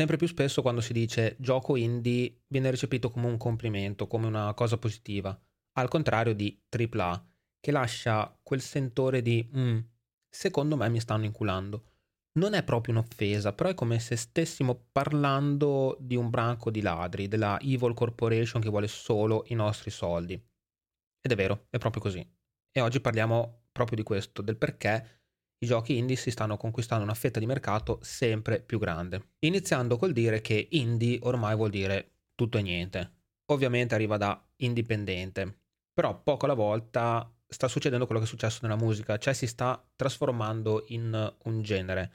Sempre più spesso quando si dice gioco indie viene recepito come un complimento, come una cosa positiva, al contrario di AAA, che lascia quel sentore di mm, secondo me mi stanno inculando. Non è proprio un'offesa, però è come se stessimo parlando di un branco di ladri, della Evil Corporation che vuole solo i nostri soldi. Ed è vero, è proprio così. E oggi parliamo proprio di questo, del perché i giochi indie si stanno conquistando una fetta di mercato sempre più grande. Iniziando col dire che indie ormai vuol dire tutto e niente. Ovviamente arriva da indipendente, però poco alla volta sta succedendo quello che è successo nella musica, cioè si sta trasformando in un genere,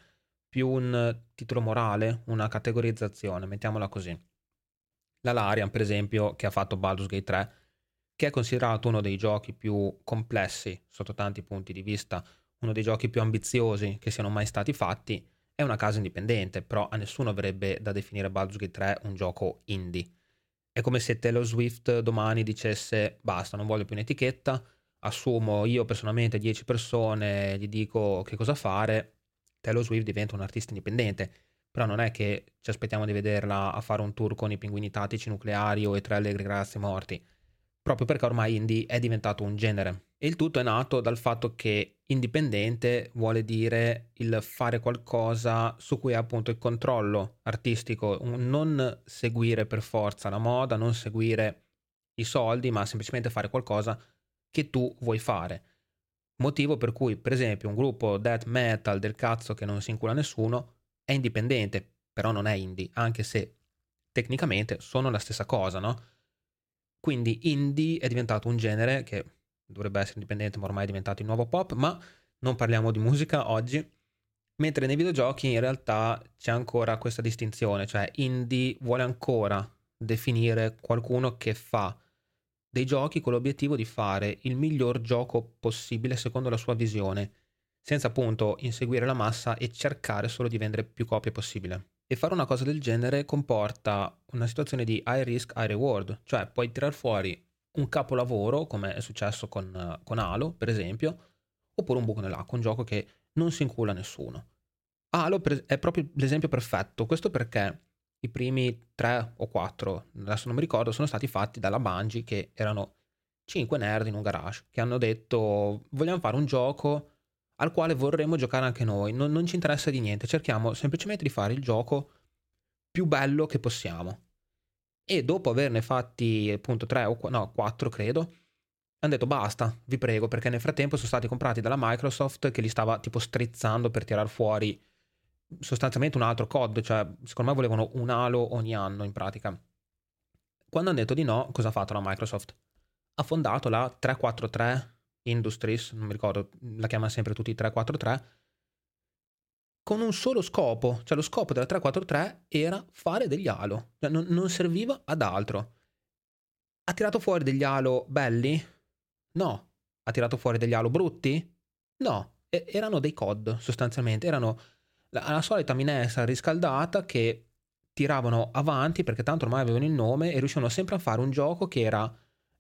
più un titolo morale, una categorizzazione, mettiamola così. La Larian, per esempio, che ha fatto Baldur's Gate 3, che è considerato uno dei giochi più complessi sotto tanti punti di vista, uno dei giochi più ambiziosi che siano mai stati fatti, è una casa indipendente, però a nessuno avrebbe da definire Baldur's Gate 3 un gioco indie. È come se Taylor Swift domani dicesse basta, non voglio più un'etichetta, assumo io personalmente 10 persone, gli dico che cosa fare, Taylor Swift diventa un artista indipendente. Però non è che ci aspettiamo di vederla a fare un tour con i pinguini tattici nucleari o i tre allegri ragazzi morti proprio perché ormai indie è diventato un genere. E il tutto è nato dal fatto che indipendente vuole dire il fare qualcosa su cui ha appunto il controllo artistico, non seguire per forza la moda, non seguire i soldi, ma semplicemente fare qualcosa che tu vuoi fare. Motivo per cui, per esempio, un gruppo death metal del cazzo che non si incula nessuno è indipendente, però non è indie, anche se tecnicamente sono la stessa cosa, no? Quindi indie è diventato un genere che dovrebbe essere indipendente, ma ormai è diventato il nuovo pop, ma non parliamo di musica oggi. Mentre nei videogiochi in realtà c'è ancora questa distinzione, cioè indie vuole ancora definire qualcuno che fa dei giochi con l'obiettivo di fare il miglior gioco possibile secondo la sua visione, senza appunto inseguire la massa e cercare solo di vendere più copie possibile. E fare una cosa del genere comporta una situazione di high risk, high reward, cioè puoi tirar fuori un capolavoro, come è successo con, con Halo, per esempio, oppure un buco nell'acqua, un gioco che non si incula nessuno. Halo è proprio l'esempio perfetto, questo perché i primi tre o quattro, adesso non mi ricordo, sono stati fatti dalla Bungie che erano cinque nerd in un garage, che hanno detto vogliamo fare un gioco al quale vorremmo giocare anche noi. Non, non, ci interessa di niente, cerchiamo semplicemente di fare il gioco più bello che possiamo. E dopo averne fatti appunto 3 o no, 4 credo, hanno detto basta, vi prego, perché nel frattempo sono stati comprati dalla Microsoft che li stava tipo strizzando per tirar fuori sostanzialmente un altro COD, cioè secondo me volevano un Halo ogni anno in pratica. Quando hanno detto di no, cosa ha fatto la Microsoft? Ha fondato la 343 Industries, non mi ricordo, la chiamano sempre tutti 343, con un solo scopo, cioè lo scopo della 343 era fare degli halo, cioè non, non serviva ad altro. Ha tirato fuori degli halo belli? No. Ha tirato fuori degli halo brutti? No. E- erano dei COD sostanzialmente, erano la, la solita minestra riscaldata che tiravano avanti perché tanto ormai avevano il nome e riuscivano sempre a fare un gioco che era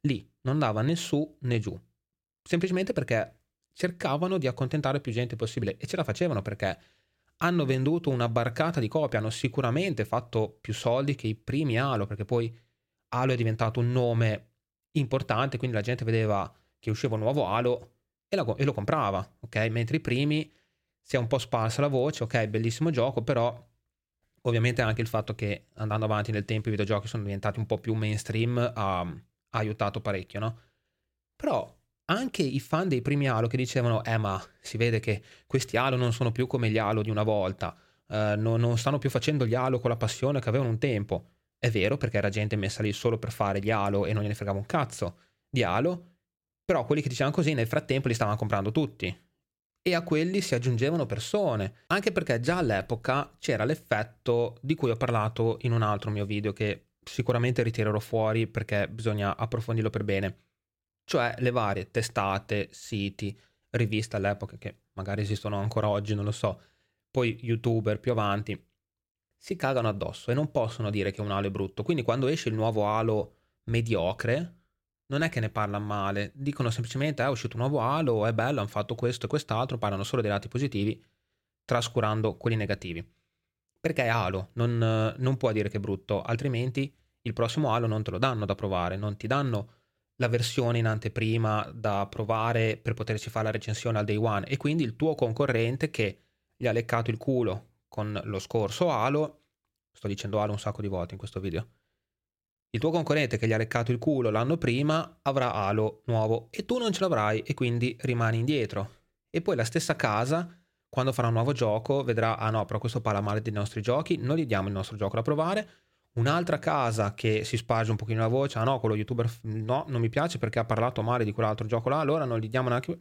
lì, non andava né su né giù semplicemente perché cercavano di accontentare più gente possibile e ce la facevano perché hanno venduto una barcata di copie, hanno sicuramente fatto più soldi che i primi Halo, perché poi Halo è diventato un nome importante, quindi la gente vedeva che usciva un nuovo Halo e, la, e lo comprava, ok? Mentre i primi si è un po' sparsa la voce, ok, bellissimo gioco, però ovviamente anche il fatto che andando avanti nel tempo i videogiochi sono diventati un po' più mainstream ha, ha aiutato parecchio, no? Però anche i fan dei primi Halo che dicevano eh ma si vede che questi Halo non sono più come gli Halo di una volta, eh, non, non, stanno più facendo gli Halo con la passione che avevano un tempo. È vero perché era gente messa lì solo per fare gli Halo e non gliene fregava un cazzo di Halo, però quelli che dicevano così nel frattempo li stavano comprando tutti. E a quelli si aggiungevano persone, anche perché già all'epoca c'era l'effetto di cui ho parlato in un altro mio video che sicuramente ritirerò fuori perché bisogna approfondirlo per bene cioè le varie testate, siti, riviste all'epoca che magari esistono ancora oggi, non lo so, poi youtuber più avanti, si cagano addosso e non possono dire che un Halo è brutto. Quindi quando esce il nuovo Halo mediocre, non è che ne parlano male, dicono semplicemente ah, è uscito un nuovo Halo, è bello, hanno fatto questo e quest'altro, parlano solo dei lati positivi, trascurando quelli negativi. perché è Halo, non, non può dire che è brutto, altrimenti il prossimo Halo non te lo danno da provare, non ti danno la versione in anteprima da provare per poterci fare la recensione al day one e quindi il tuo concorrente che gli ha leccato il culo con lo scorso Halo, sto dicendo Halo un sacco di volte in questo video, il tuo concorrente che gli ha leccato il culo l'anno prima avrà Halo nuovo e tu non ce l'avrai e quindi rimani indietro. E poi la stessa casa, quando farà un nuovo gioco, vedrà, ah no, però questo parla male dei nostri giochi, non gli diamo il nostro gioco da provare. Un'altra casa che si sparge un pochino la voce, ah no, quello youtuber no, non mi piace perché ha parlato male di quell'altro gioco là, allora non gli diamo neanche...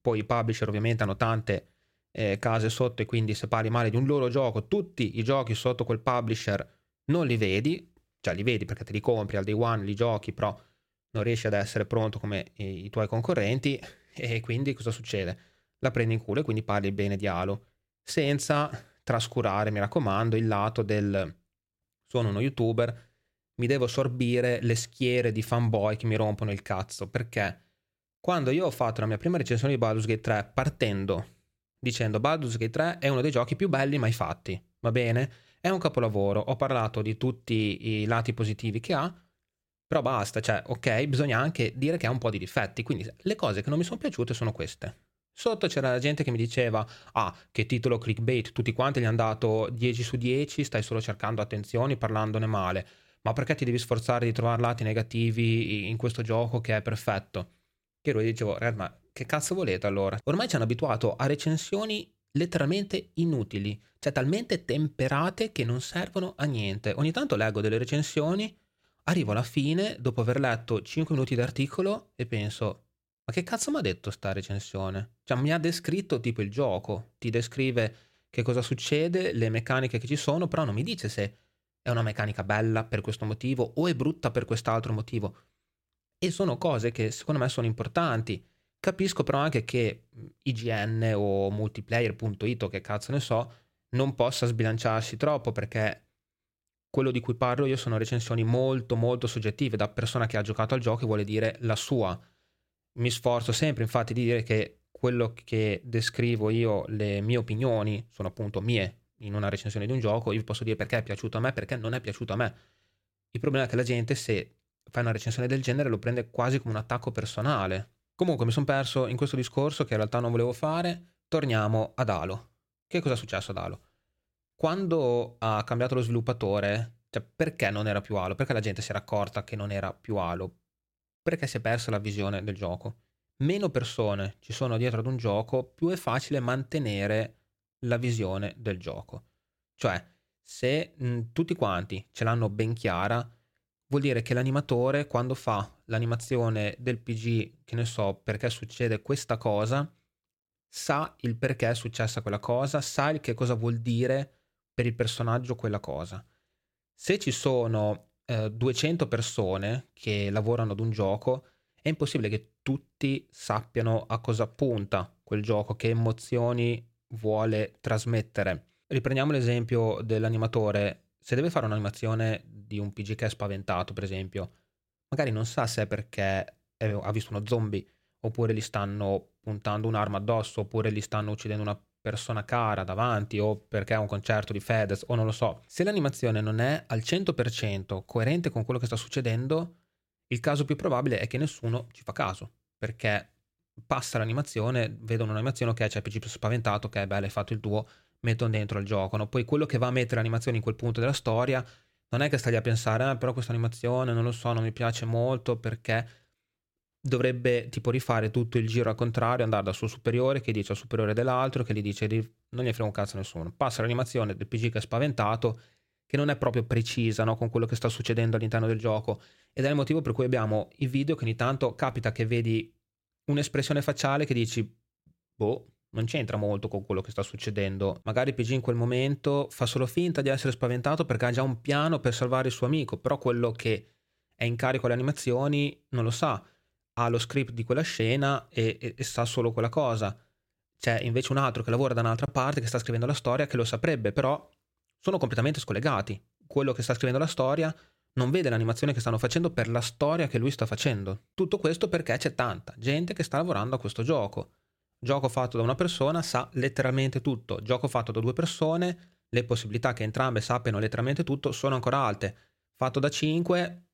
Poi i publisher ovviamente hanno tante eh, case sotto e quindi se parli male di un loro gioco, tutti i giochi sotto quel publisher non li vedi, cioè li vedi perché te li compri al day one, li giochi, però non riesci ad essere pronto come i, i tuoi concorrenti e quindi cosa succede? La prendi in culo e quindi parli bene di Halo, senza trascurare, mi raccomando, il lato del sono uno youtuber, mi devo sorbire le schiere di fanboy che mi rompono il cazzo, perché quando io ho fatto la mia prima recensione di Baldur's Gate 3 partendo dicendo Baldur's Gate 3 è uno dei giochi più belli mai fatti, va bene? È un capolavoro, ho parlato di tutti i lati positivi che ha, però basta, cioè, ok, bisogna anche dire che ha un po' di difetti, quindi le cose che non mi sono piaciute sono queste. Sotto c'era gente che mi diceva, ah, che titolo clickbait, tutti quanti gli hanno dato 10 su 10, stai solo cercando attenzioni, parlandone male, ma perché ti devi sforzare di trovare lati negativi in questo gioco che è perfetto? Che io dicevo, ma che cazzo volete allora? Ormai ci hanno abituato a recensioni letteralmente inutili, cioè talmente temperate che non servono a niente. Ogni tanto leggo delle recensioni, arrivo alla fine, dopo aver letto 5 minuti d'articolo e penso, ma che cazzo mi ha detto sta recensione? Cioè mi ha descritto tipo il gioco, ti descrive che cosa succede, le meccaniche che ci sono, però non mi dice se è una meccanica bella per questo motivo o è brutta per quest'altro motivo. E sono cose che secondo me sono importanti. Capisco però anche che IGN o multiplayer.it o che cazzo ne so, non possa sbilanciarsi troppo perché quello di cui parlo io sono recensioni molto molto soggettive da persona che ha giocato al gioco e vuole dire la sua. Mi sforzo sempre infatti di dire che quello che descrivo io, le mie opinioni, sono appunto mie in una recensione di un gioco, io vi posso dire perché è piaciuto a me, perché non è piaciuto a me. Il problema è che la gente se fa una recensione del genere lo prende quasi come un attacco personale, Comunque mi sono perso in questo discorso che in realtà non volevo fare. Torniamo ad Halo. Che cosa è successo ad Halo? Quando ha cambiato lo sviluppatore, cioè perché non era più Halo? Perché la gente si era accorta che non era più Halo? Perché si è persa la visione del gioco. Meno persone ci sono dietro ad un gioco, più è facile mantenere la visione del gioco. Cioè, se mh, tutti quanti ce l'hanno ben chiara, vuol dire che l'animatore quando fa l'animazione del PG, che ne so, perché succede questa cosa, sa il perché è successa quella cosa, sa il che cosa vuol dire per il personaggio quella cosa. Se ci sono eh, 200 persone che lavorano ad un gioco, è impossibile che tutti sappiano a cosa punta quel gioco, che emozioni vuole trasmettere. Riprendiamo l'esempio dell'animatore. Se deve fare un'animazione di un PG che è spaventato, per esempio, magari non sa se è perché ha visto uno zombie, oppure gli stanno puntando un'arma addosso, oppure gli stanno uccidendo una persona cara davanti, o perché è un concerto di Fedez, o non lo so. Se l'animazione non è al 100% coerente con quello che sta succedendo, il caso più probabile è che nessuno ci fa caso, perché passa l'animazione, vedono un'animazione, ok, c'è PG spaventato, ok, bello, hai fatto il tuo, mettono dentro il gioco. No? Poi quello che va a mettere l'animazione in quel punto della storia non è che stai lì a pensare, ah, però questa animazione non lo so, non mi piace molto perché dovrebbe tipo rifare tutto il giro al contrario, andare dal suo superiore che dice al superiore dell'altro, che gli dice non gli frega un cazzo a nessuno. Passa l'animazione del PG che è spaventato, che non è proprio precisa no, con quello che sta succedendo all'interno del gioco. Ed è il motivo per cui abbiamo i video che ogni tanto capita che vedi un'espressione facciale che dici, boh, non c'entra molto con quello che sta succedendo. Magari PG in quel momento fa solo finta di essere spaventato perché ha già un piano per salvare il suo amico, però quello che è in carico alle animazioni non lo sa, ha lo script di quella scena e, e, e sa solo quella cosa. C'è invece un altro che lavora da un'altra parte, che sta scrivendo la storia, che lo saprebbe, però sono completamente scollegati. Quello che sta scrivendo la storia non vede l'animazione che stanno facendo per la storia che lui sta facendo. Tutto questo perché c'è tanta gente che sta lavorando a questo gioco. Gioco fatto da una persona sa letteralmente tutto. Gioco fatto da due persone le possibilità che entrambe sappiano letteralmente tutto sono ancora alte. Fatto da 5,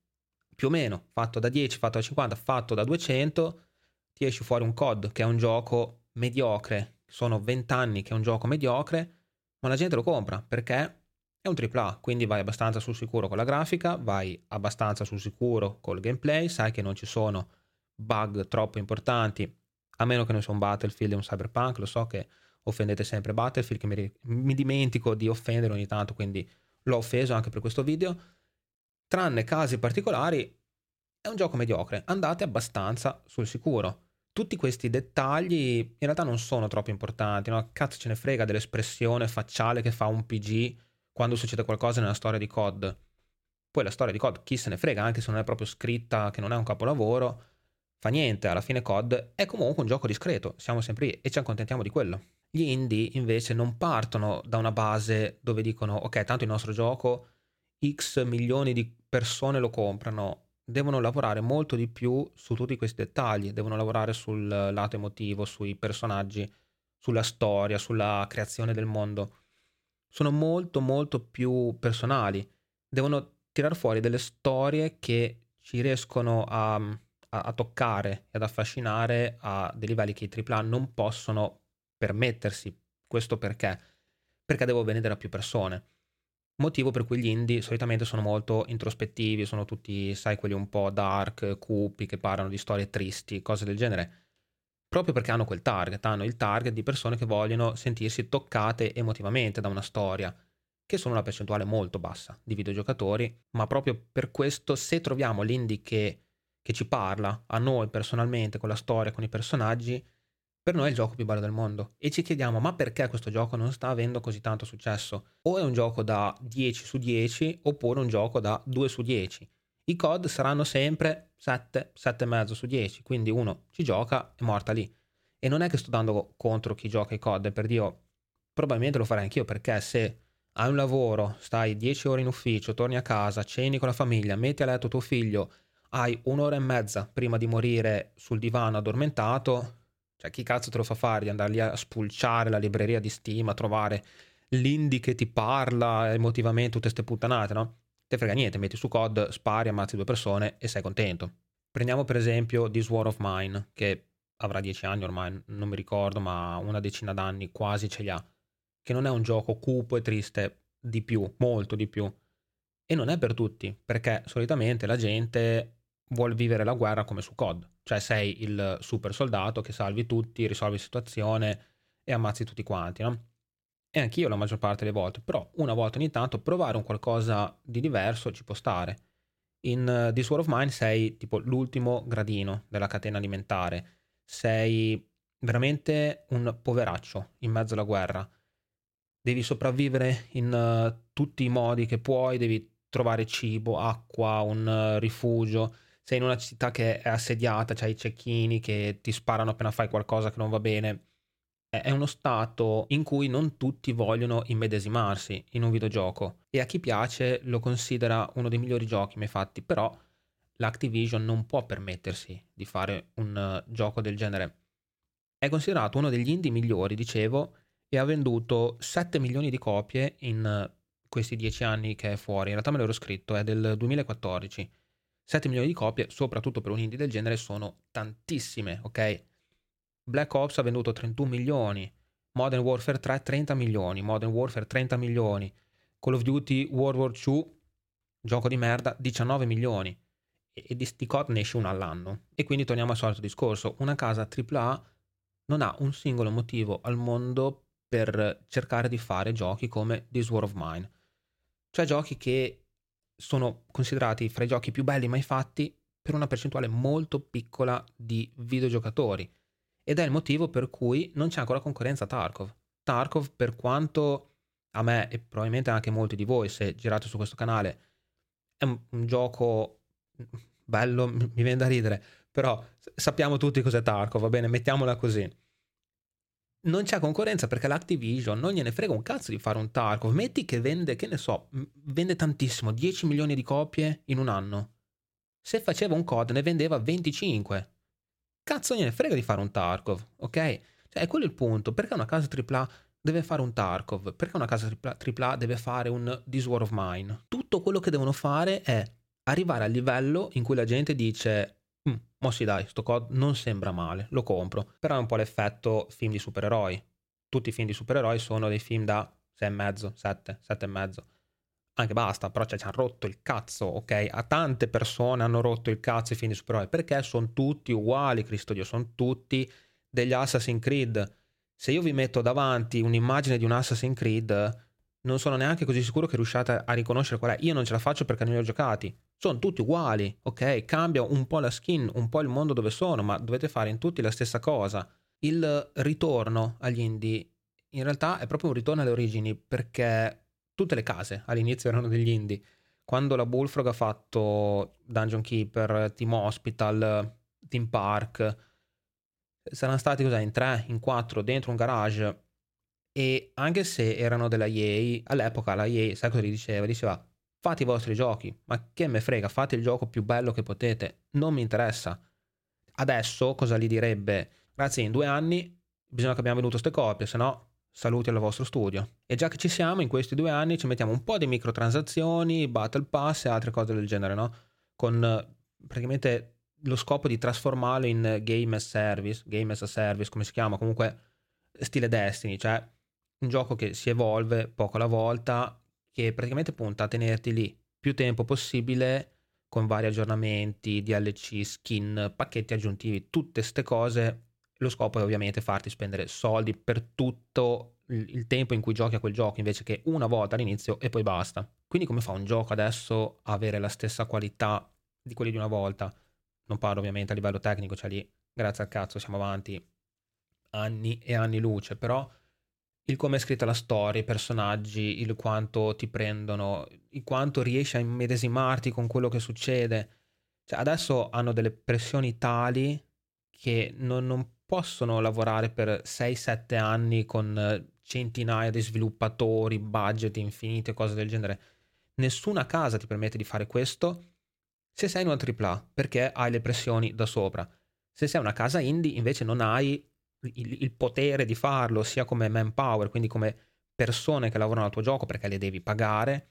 più o meno, fatto da 10, fatto da 50, fatto da 200, ti esce fuori un COD che è un gioco mediocre. Sono 20 anni che è un gioco mediocre, ma la gente lo compra perché è un AAA, quindi vai abbastanza sul sicuro con la grafica, vai abbastanza sul sicuro col gameplay, sai che non ci sono bug troppo importanti, a meno che non sia un Battlefield e un Cyberpunk, lo so che offendete sempre Battlefield, che mi, mi dimentico di offendere ogni tanto, quindi l'ho offeso anche per questo video. Tranne casi particolari, è un gioco mediocre, andate abbastanza sul sicuro. Tutti questi dettagli in realtà non sono troppo importanti, no? Cazzo ce ne frega dell'espressione facciale che fa un PG quando succede qualcosa nella storia di COD. Poi la storia di COD, chi se ne frega, anche se non è proprio scritta, che non è un capolavoro, fa niente, alla fine COD è comunque un gioco discreto, siamo sempre lì e ci accontentiamo di quello. Gli indie invece non partono da una base dove dicono ok, tanto il nostro gioco X milioni di persone lo comprano, devono lavorare molto di più su tutti questi dettagli, devono lavorare sul lato emotivo, sui personaggi, sulla storia, sulla creazione del mondo sono molto molto più personali. Devono tirare fuori delle storie che ci riescono a, a, a toccare e ad affascinare a dei livelli che i AAA non possono permettersi. Questo perché? Perché devo vendere a più persone. Motivo per cui gli indie solitamente sono molto introspettivi, sono tutti, sai, quelli un po' dark, cupi, che parlano di storie tristi, cose del genere. Proprio perché hanno quel target, hanno il target di persone che vogliono sentirsi toccate emotivamente da una storia, che sono una percentuale molto bassa di videogiocatori, ma proprio per questo se troviamo l'indie che, che ci parla a noi personalmente, con la storia, con i personaggi, per noi è il gioco più bello del mondo. E ci chiediamo, ma perché questo gioco non sta avendo così tanto successo? O è un gioco da 10 su 10, oppure un gioco da 2 su 10 i COD saranno sempre 7, 7,5 su 10, quindi uno ci gioca e morta lì. E non è che sto dando contro chi gioca i COD, per Dio, probabilmente lo farei anch'io perché se hai un lavoro, stai 10 ore in ufficio, torni a casa, ceni con la famiglia, metti a letto tuo figlio, hai un'ora e mezza prima di morire sul divano addormentato, cioè chi cazzo te lo fa fare di andare lì a spulciare la libreria di Steam, a trovare l'indie che ti parla emotivamente, tutte queste puttanate, no? te frega niente, metti su COD, spari, ammazzi due persone e sei contento. Prendiamo per esempio This War of Mine, che avrà dieci anni ormai, non mi ricordo, ma una decina d'anni quasi ce li ha, che non è un gioco cupo e triste di più, molto di più. E non è per tutti, perché solitamente la gente vuole vivere la guerra come su COD, cioè sei il super soldato che salvi tutti, risolvi la situazione e ammazzi tutti quanti, no? e anch'io la maggior parte delle volte, però una volta ogni tanto provare un qualcosa di diverso ci può stare. In uh, This War of Mine sei tipo l'ultimo gradino della catena alimentare, sei veramente un poveraccio in mezzo alla guerra. Devi sopravvivere in uh, tutti i modi che puoi, devi trovare cibo, acqua, un uh, rifugio. Sei in una città che è assediata, c'hai i cecchini che ti sparano appena fai qualcosa che non va bene è uno stato in cui non tutti vogliono immedesimarsi in un videogioco e a chi piace lo considera uno dei migliori giochi mai fatti, però l'Activision non può permettersi di fare un uh, gioco del genere. È considerato uno degli indie migliori, dicevo, e ha venduto 7 milioni di copie in uh, questi 10 anni che è fuori. In realtà me l'ero scritto, è del 2014. 7 milioni di copie, soprattutto per un indie del genere, sono tantissime, ok? Black Ops ha venduto 31 milioni, Modern Warfare 3 30 milioni, Modern Warfare 30 milioni, Call of Duty World War 2, gioco di merda, 19 milioni. E, di sti COD ne esce uno all'anno. E quindi torniamo al solito discorso, una casa AAA non ha un singolo motivo al mondo per cercare di fare giochi come This War of Mine. Cioè giochi che sono considerati fra i giochi più belli mai fatti per una percentuale molto piccola di videogiocatori ed è il motivo per cui non c'è ancora concorrenza a Tarkov. Tarkov, per quanto a me e probabilmente anche molti di voi, se girate su questo canale, è un, un gioco bello, mi viene da ridere, però sappiamo tutti cos'è Tarkov, va bene, mettiamola così. Non c'è concorrenza perché l'Activision non gliene frega un cazzo di fare un Tarkov. Metti che vende, che ne so, vende tantissimo, 10 milioni di copie in un anno. Se faceva un COD ne vendeva 25 cazzo gliene frega di fare un Tarkov, ok? Cioè, è quello il punto. Perché una casa AAA deve fare un Tarkov, perché una casa AAA deve fare un This War of Mine. Tutto quello che devono fare è arrivare al livello in cui la gente dice mm, mo sì dai, sto code non sembra male, lo compro. Però è un po' l'effetto film di supereroi. Tutti i film di supereroi sono dei film da 6,5, 7, 7,5. Anche basta, però cioè, ci hanno rotto il cazzo, ok? A tante persone hanno rotto il cazzo i film di supereroi perché sono tutti uguali, Cristo Dio, sono tutti degli Assassin's Creed. Se io vi metto davanti un'immagine di un Assassin's Creed, non sono neanche così sicuro che riusciate a riconoscere qual è. Io non ce la faccio perché non li ho giocati. Sono tutti uguali, ok? Cambia un po' la skin, un po' il mondo dove sono, ma dovete fare in tutti la stessa cosa. Il ritorno agli indie in realtà è proprio un ritorno alle origini perché tutte le case all'inizio erano degli indie. Quando la Bullfrog ha fatto Dungeon Keeper, Team Hospital, Team Park, saranno stati cos'è, in tre, in quattro, dentro un garage. E anche se erano della EA, all'epoca la EA, sai cosa gli diceva? Diceva, fate i vostri giochi, ma che me frega, fate il gioco più bello che potete, non mi interessa. Adesso cosa gli direbbe? Grazie, in due anni bisogna che abbiamo venduto queste copie, se no saluti al vostro studio. E già che ci siamo, in questi due anni ci mettiamo un po' di microtransazioni, battle pass e altre cose del genere, no? Con praticamente lo scopo di trasformarlo in game as service, game as a service, come si chiama, comunque stile Destiny, cioè un gioco che si evolve poco alla volta, che praticamente punta a tenerti lì più tempo possibile con vari aggiornamenti, DLC, skin, pacchetti aggiuntivi, tutte queste cose lo scopo è ovviamente farti spendere soldi per tutto il tempo in cui giochi a quel gioco invece che una volta all'inizio e poi basta. Quindi come fa un gioco adesso a avere la stessa qualità di quelli di una volta? Non parlo ovviamente a livello tecnico, cioè lì grazie al cazzo siamo avanti anni e anni luce, però il come è scritta la storia, i personaggi, il quanto ti prendono, il quanto riesci a immedesimarti con quello che succede. Cioè adesso hanno delle pressioni tali che non, non possono lavorare per 6-7 anni con centinaia di sviluppatori, budget infiniti e cose del genere. Nessuna casa ti permette di fare questo se sei in una AAA, perché hai le pressioni da sopra. Se sei una casa indie, invece non hai il, il potere di farlo, sia come manpower, quindi come persone che lavorano al tuo gioco perché le devi pagare,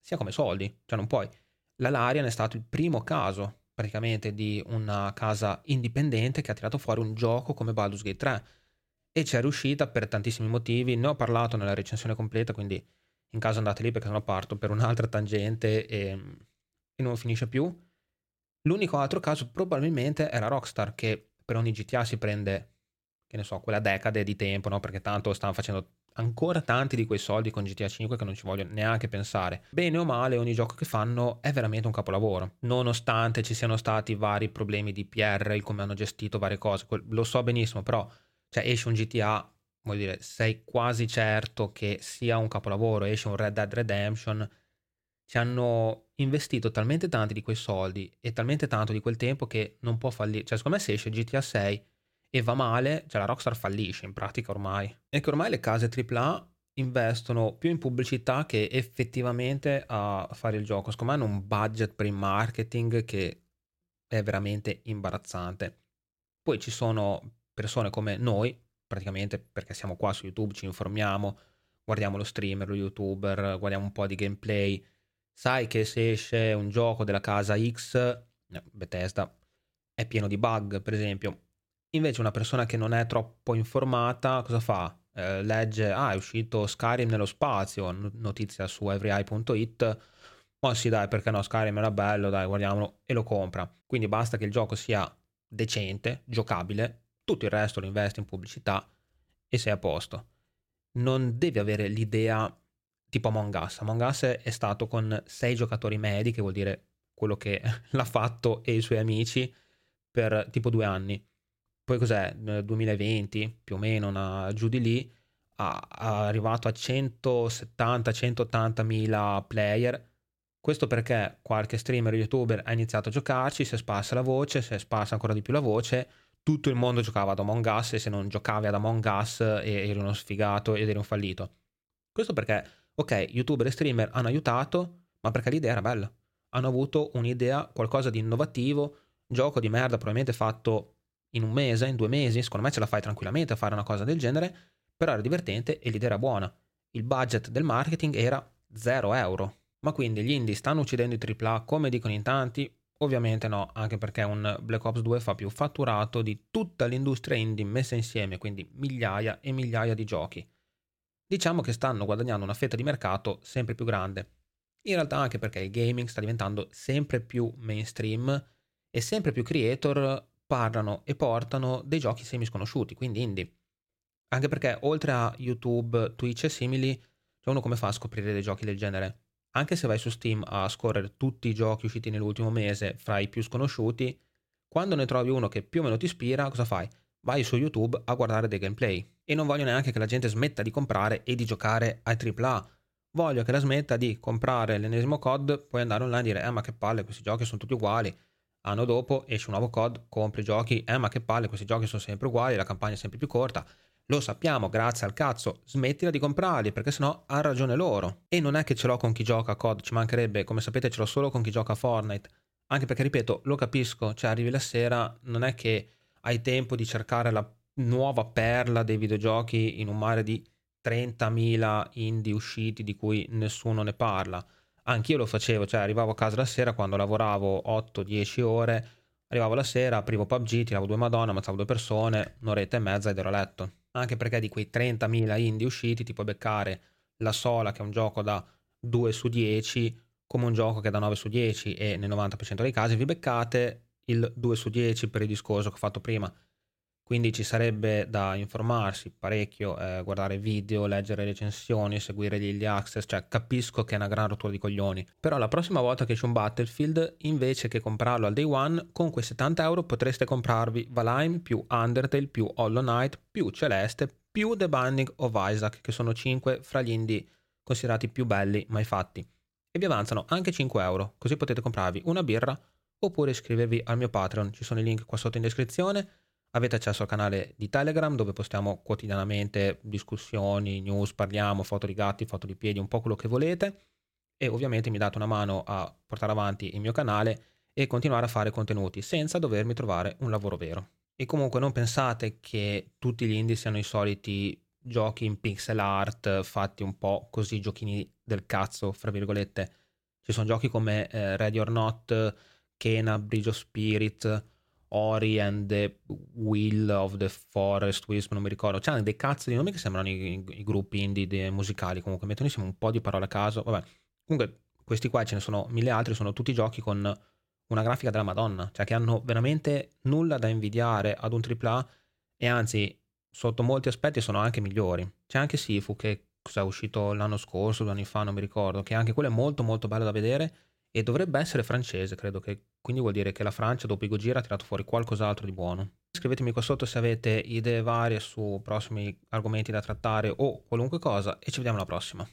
sia come soldi. Cioè non puoi. La Larian è stato il primo caso praticamente di una casa indipendente che ha tirato fuori un gioco come Baldur's Gate 3 e ci è riuscita per tantissimi motivi, ne ho parlato nella recensione completa, quindi in caso andate lì perché sennò parto per un'altra tangente e, e non finisce più. L'unico altro caso probabilmente era Rockstar che per ogni GTA si prende, che ne so, quella decade di tempo, no? perché tanto stanno facendo ancora tanti di quei soldi con GTA 5 che non ci voglio neanche pensare. Bene o male, ogni gioco che fanno è veramente un capolavoro, nonostante ci siano stati vari problemi di PR, il come hanno gestito varie cose, lo so benissimo, però cioè, esce un GTA, vuol dire, sei quasi certo che sia un capolavoro, esce un Red Dead Redemption, ci hanno investito talmente tanti di quei soldi e talmente tanto di quel tempo che non può fallire, cioè secondo me se esce GTA 6 e va male, cioè la Rockstar fallisce in pratica ormai. E che ormai le case AAA investono più in pubblicità che effettivamente a fare il gioco. Secondo me hanno un budget per il marketing che è veramente imbarazzante. Poi ci sono persone come noi, praticamente perché siamo qua su YouTube, ci informiamo, guardiamo lo streamer, lo youtuber, guardiamo un po' di gameplay. Sai che se esce un gioco della casa X, Bethesda, è pieno di bug, per esempio. Invece una persona che non è troppo informata cosa fa? Eh, legge, ah è uscito Skyrim nello spazio, notizia su everyeye.it, ma sì dai perché no, Skyrim era bello, dai guardiamolo e lo compra. Quindi basta che il gioco sia decente, giocabile, tutto il resto lo investi in pubblicità e sei a posto. Non devi avere l'idea tipo Among Us. Among Us è stato con sei giocatori medi, che vuol dire quello che l'ha fatto e i suoi amici, per tipo due anni poi cos'è, 2020 più o meno, una, giù di lì, ha, ha arrivato a 170-180 mila player. Questo perché qualche streamer youtuber ha iniziato a giocarci, si è sparsa la voce, si è sparsa ancora di più la voce, tutto il mondo giocava ad Among Us e se non giocavi ad Among Us eri uno sfigato ed eri un fallito. Questo perché, ok, youtuber e streamer hanno aiutato, ma perché l'idea era bella. Hanno avuto un'idea, qualcosa di innovativo, gioco di merda probabilmente fatto in un mese, in due mesi, secondo me ce la fai tranquillamente a fare una cosa del genere, però era divertente e l'idea era buona. Il budget del marketing era 0 euro. Ma quindi gli indie stanno uccidendo i AAA come dicono in tanti? Ovviamente no, anche perché un Black Ops 2 fa più fatturato di tutta l'industria indie messa insieme, quindi migliaia e migliaia di giochi. Diciamo che stanno guadagnando una fetta di mercato sempre più grande. In realtà anche perché il gaming sta diventando sempre più mainstream e sempre più creator parlano e portano dei giochi semi sconosciuti, quindi indie. Anche perché oltre a YouTube, Twitch e simili, cioè uno come fa a scoprire dei giochi del genere? Anche se vai su Steam a scorrere tutti i giochi usciti nell'ultimo mese fra i più sconosciuti, quando ne trovi uno che più o meno ti ispira, cosa fai? Vai su YouTube a guardare dei gameplay. E non voglio neanche che la gente smetta di comprare e di giocare ai AAA. Voglio che la smetta di comprare l'ennesimo COD, poi andare online e dire, eh ma che palle, questi giochi sono tutti uguali. Anno dopo esce un nuovo COD, compri i giochi, eh ma che palle, questi giochi sono sempre uguali, la campagna è sempre più corta. Lo sappiamo, grazie al cazzo, smettila di comprarli perché sennò ha ragione loro. E non è che ce l'ho con chi gioca a COD, ci mancherebbe, come sapete ce l'ho solo con chi gioca a Fortnite. Anche perché, ripeto, lo capisco, cioè arrivi la sera, non è che hai tempo di cercare la nuova perla dei videogiochi in un mare di 30.000 indie usciti di cui nessuno ne parla. Anch'io lo facevo, cioè arrivavo a casa la sera quando lavoravo 8-10 ore, arrivavo la sera, aprivo PUBG, tiravo due madonna, ammazzavo due persone, un'oretta e mezza ed ero a letto. Anche perché di quei 30.000 indie usciti ti puoi beccare la Sola che è un gioco da 2 su 10 come un gioco che è da 9 su 10 e nel 90% dei casi vi beccate il 2 su 10 per il discorso che ho fatto prima quindi ci sarebbe da informarsi parecchio, eh, guardare video, leggere recensioni, seguire gli access, cioè capisco che è una gran rottura di coglioni. Però la prossima volta che c'è un Battlefield, invece che comprarlo al day one, con quei 70 euro potreste comprarvi Valheim più Undertale più Hollow Knight più Celeste più The Binding of Isaac, che sono 5 fra gli indie considerati più belli mai fatti. E vi avanzano anche 5 euro, così potete comprarvi una birra oppure iscrivervi al mio Patreon, ci sono i link qua sotto in descrizione Avete accesso al canale di Telegram dove postiamo quotidianamente discussioni, news, parliamo, foto di gatti, foto di piedi, un po' quello che volete. E ovviamente mi date una mano a portare avanti il mio canale e continuare a fare contenuti senza dovermi trovare un lavoro vero. E comunque non pensate che tutti gli indie siano i soliti giochi in pixel art fatti un po' così giochini del cazzo, fra virgolette. Ci sono giochi come eh, Ready or Not, Kena, Bridge of Spirit, Ori and the Will of the Forest Wisp, non mi ricordo. C'hanno dei cazzo di nomi che sembrano i, i gruppi indie musicali, comunque mettono insieme un po' di parole a caso. Vabbè, comunque questi qua ce ne sono mille altri, sono tutti giochi con una grafica della Madonna, cioè che hanno veramente nulla da invidiare ad un AAA e anzi sotto molti aspetti sono anche migliori. C'è anche Sifu che è uscito l'anno scorso, due anni fa, non mi ricordo, che anche quello è molto molto bello da vedere e dovrebbe essere francese, credo che quindi vuol dire che la Francia dopo i Gojira ha tirato fuori qualcos'altro di buono. Scrivetemi qua sotto se avete idee varie su prossimi argomenti da trattare o qualunque cosa e ci vediamo alla prossima.